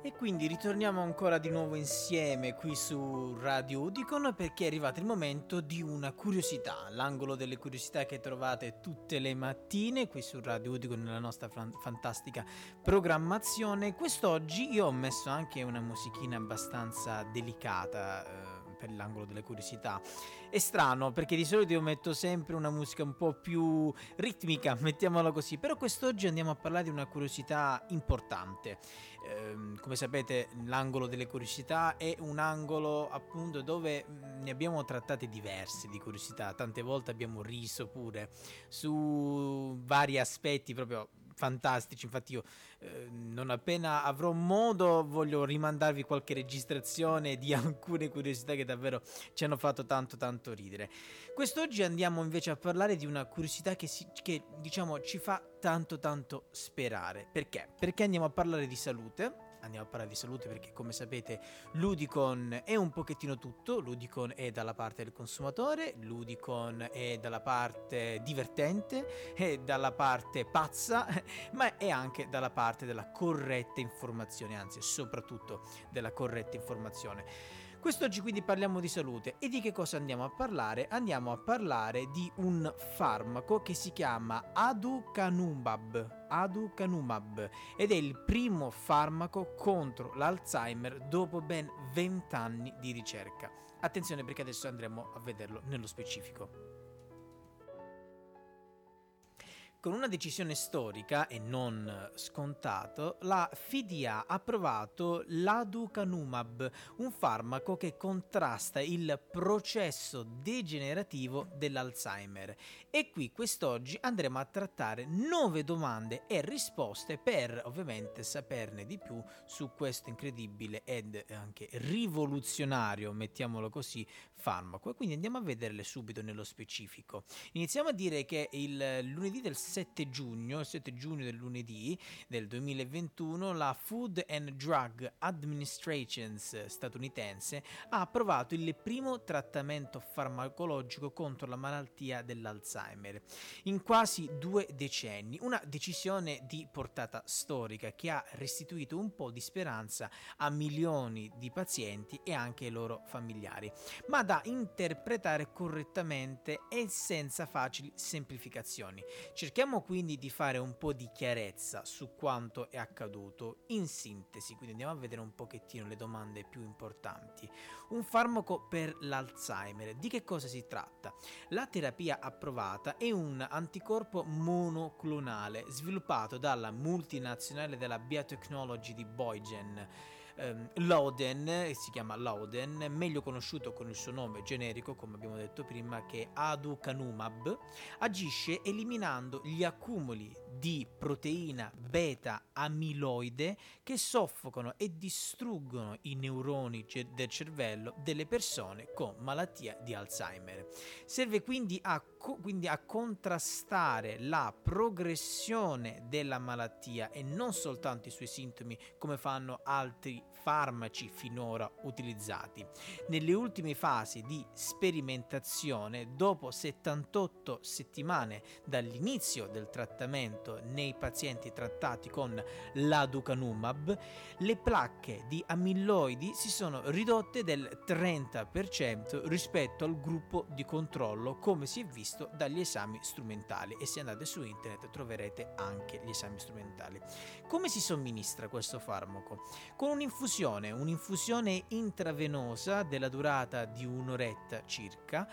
E quindi ritorniamo ancora di nuovo insieme qui su Radio Udicon perché è arrivato il momento di una curiosità, l'angolo delle curiosità che trovate tutte le mattine qui su Radio Udicon nella nostra fan- fantastica programmazione. Quest'oggi io ho messo anche una musichina abbastanza delicata. Eh, per l'angolo delle curiosità. È strano perché di solito io metto sempre una musica un po' più ritmica, mettiamola così, però quest'oggi andiamo a parlare di una curiosità importante. Eh, come sapete l'angolo delle curiosità è un angolo appunto dove mm, ne abbiamo trattate diverse di curiosità, tante volte abbiamo riso pure su vari aspetti proprio fantastici. Infatti, io eh, non appena avrò modo, voglio rimandarvi qualche registrazione di alcune curiosità che davvero ci hanno fatto tanto, tanto ridere. Quest'oggi andiamo invece a parlare di una curiosità che, si, che diciamo ci fa tanto, tanto sperare. Perché? Perché andiamo a parlare di salute andiamo a parlare di salute perché come sapete Ludicon è un pochettino tutto, Ludicon è dalla parte del consumatore, Ludicon è dalla parte divertente, è dalla parte pazza, ma è anche dalla parte della corretta informazione, anzi soprattutto della corretta informazione. Quest'oggi quindi parliamo di salute e di che cosa andiamo a parlare? Andiamo a parlare di un farmaco che si chiama Aducanumab, Aducanumab ed è il primo farmaco contro l'Alzheimer dopo ben 20 anni di ricerca. Attenzione perché adesso andremo a vederlo nello specifico. Con una decisione storica e non scontato, la FDA ha approvato l'aducanumab, un farmaco che contrasta il processo degenerativo dell'Alzheimer. E qui quest'oggi andremo a trattare nove domande e risposte per ovviamente saperne di più su questo incredibile ed anche rivoluzionario, mettiamolo così, farmaco. E quindi andiamo a vederle subito nello specifico. Iniziamo a dire che il lunedì del 7 giugno, il 7 giugno del lunedì del 2021, la Food and Drug Administration statunitense ha approvato il primo trattamento farmacologico contro la malattia dell'Alzheimer in quasi due decenni, una decisione di portata storica che ha restituito un po' di speranza a milioni di pazienti e anche ai loro familiari, ma da interpretare correttamente e senza facili semplificazioni. Cerchiamo Cerchiamo quindi di fare un po' di chiarezza su quanto è accaduto in sintesi, quindi andiamo a vedere un pochettino le domande più importanti. Un farmaco per l'Alzheimer, di che cosa si tratta? La terapia approvata è un anticorpo monoclonale sviluppato dalla multinazionale della biotechnology di Boygen ehm, Loden, si chiama Loden, meglio conosciuto con il suo nome generico, come abbiamo detto prima, che è Aducanumab, agisce eliminando gli accumuli di proteina beta amiloide che soffocano e distruggono i neuroni del cervello delle persone con malattia di Alzheimer. Serve quindi a, quindi a contrastare la progressione della malattia e non soltanto i suoi sintomi come fanno altri farmaci finora utilizzati. Nelle ultime fasi di sperimentazione, dopo 78 settimane dall'inizio del trattamento nei pazienti trattati con l'aducanumab, le placche di amiloidi si sono ridotte del 30% rispetto al gruppo di controllo, come si è visto dagli esami strumentali. E se andate su internet troverete anche gli esami strumentali. Come si somministra questo farmaco? Con un'infusione, un'infusione intravenosa della durata di un'oretta circa,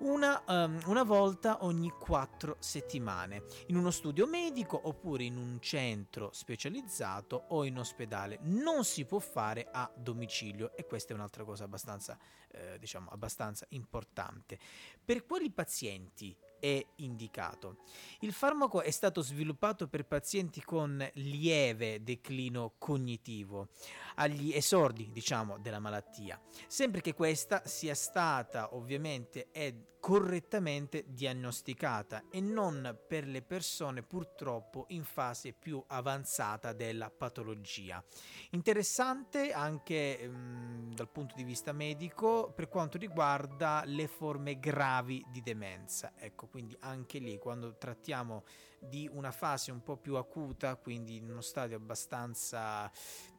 una, um, una, volta ogni quattro settimane, in uno studio medico oppure in un centro specializzato o in ospedale. Non si può fare a domicilio e questa è un'altra cosa abbastanza, eh, diciamo, abbastanza importante. Per quali pazienti è indicato. Il farmaco è stato sviluppato per pazienti con lieve declino cognitivo, agli esordi, diciamo, della malattia, sempre che questa sia stata ovviamente ed correttamente diagnosticata e non per le persone purtroppo in fase più avanzata della patologia. Interessante anche ehm, dal punto di vista medico per quanto riguarda le forme gravi di demenza. Ecco, quindi anche lì quando trattiamo di una fase un po' più acuta, quindi in uno stadio abbastanza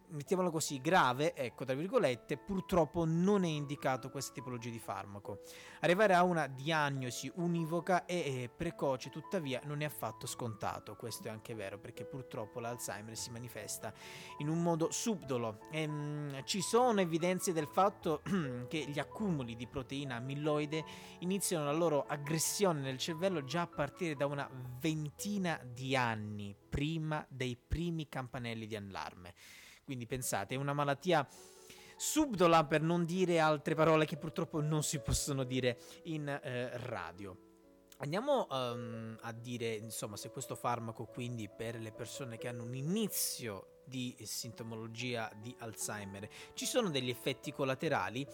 mettiamolo così, grave, ecco, tra virgolette, purtroppo non è indicato questa tipologia di farmaco. Arrivare a una diagnosi univoca e precoce, tuttavia, non è affatto scontato. Questo è anche vero, perché purtroppo l'Alzheimer si manifesta in un modo subdolo. E, ehm, mh, ci sono evidenze del fatto che gli accumuli di proteina amilloide iniziano la loro aggressione nel cervello già a partire da una ventina di anni prima dei primi campanelli di allarme. Quindi pensate, è una malattia subdola per non dire altre parole che purtroppo non si possono dire in eh, radio. Andiamo um, a dire, insomma, se questo farmaco quindi per le persone che hanno un inizio di sintomologia di Alzheimer ci sono degli effetti collaterali?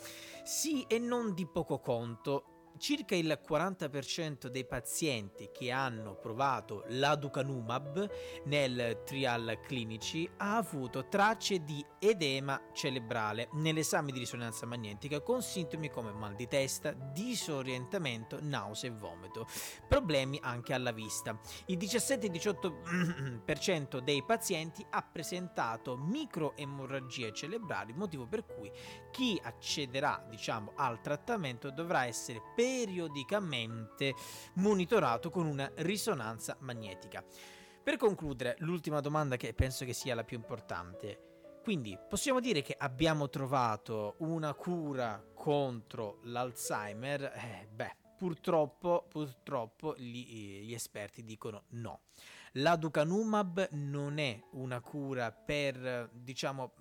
Sì e non di poco conto circa il 40% dei pazienti che hanno provato l'aducanumab nel trial clinici ha avuto tracce di edema cerebrale nell'esame di risonanza magnetica con sintomi come mal di testa, disorientamento, nausea e vomito, problemi anche alla vista. Il 17-18% dei pazienti ha presentato microemorragie cerebrali, motivo per cui chi accederà, diciamo, al trattamento dovrà essere per periodicamente monitorato con una risonanza magnetica. Per concludere, l'ultima domanda che penso che sia la più importante. Quindi possiamo dire che abbiamo trovato una cura contro l'Alzheimer? Eh, beh, purtroppo, purtroppo gli, gli esperti dicono no. L'aducanumab non è una cura per, diciamo,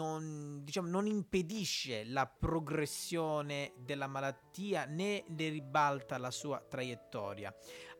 non, diciamo, non impedisce la progressione della malattia né ne ribalta la sua traiettoria,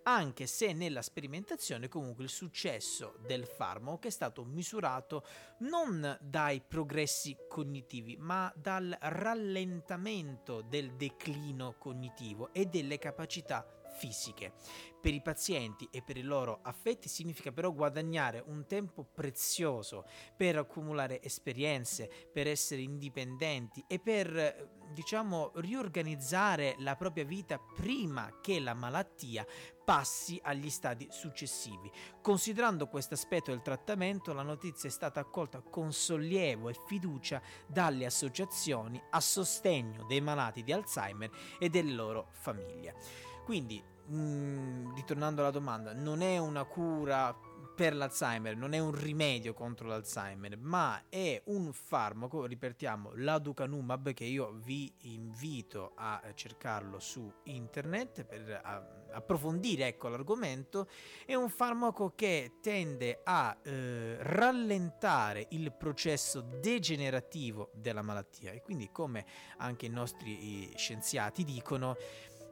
anche se nella sperimentazione comunque il successo del farmaco è stato misurato non dai progressi cognitivi, ma dal rallentamento del declino cognitivo e delle capacità fisiche. Per i pazienti e per i loro affetti significa però guadagnare un tempo prezioso per accumulare esperienze, per essere indipendenti e per diciamo riorganizzare la propria vita prima che la malattia passi agli stadi successivi. Considerando questo aspetto del trattamento, la notizia è stata accolta con sollievo e fiducia dalle associazioni a sostegno dei malati di Alzheimer e delle loro famiglie. Quindi, mh, mm, ritornando alla domanda, non è una cura per l'Alzheimer, non è un rimedio contro l'Alzheimer, ma è un farmaco, ripetiamo, l'aducanumab che io vi invito a cercarlo su internet per approfondire ecco, l'argomento, è un farmaco che tende a eh, rallentare il processo degenerativo della malattia. E quindi come anche i nostri scienziati dicono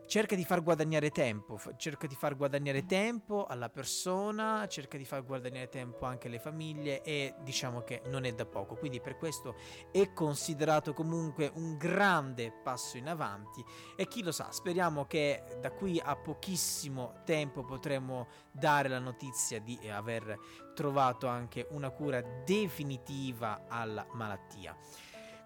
cerca di far guadagnare tempo, cerca di far guadagnare tempo alla persona, cerca di far guadagnare tempo anche alle famiglie e diciamo che non è da poco, quindi per questo è considerato comunque un grande passo in avanti e chi lo sa, speriamo che da qui a pochissimo tempo potremo dare la notizia di aver trovato anche una cura definitiva alla malattia.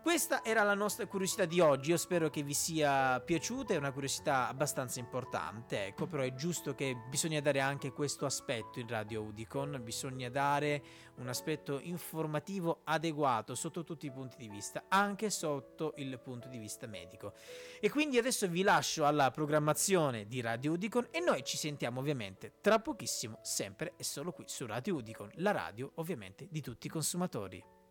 Questa era la nostra curiosità di oggi, io spero che vi sia piaciuta, è una curiosità abbastanza importante, ecco, però è giusto che bisogna dare anche questo aspetto in Radio Udicon, bisogna dare un aspetto informativo adeguato sotto tutti i punti di vista, anche sotto il punto di vista medico. E quindi adesso vi lascio alla programmazione di Radio Udicon e noi ci sentiamo ovviamente tra pochissimo, sempre e solo qui su Radio Udicon, la radio ovviamente di tutti i consumatori.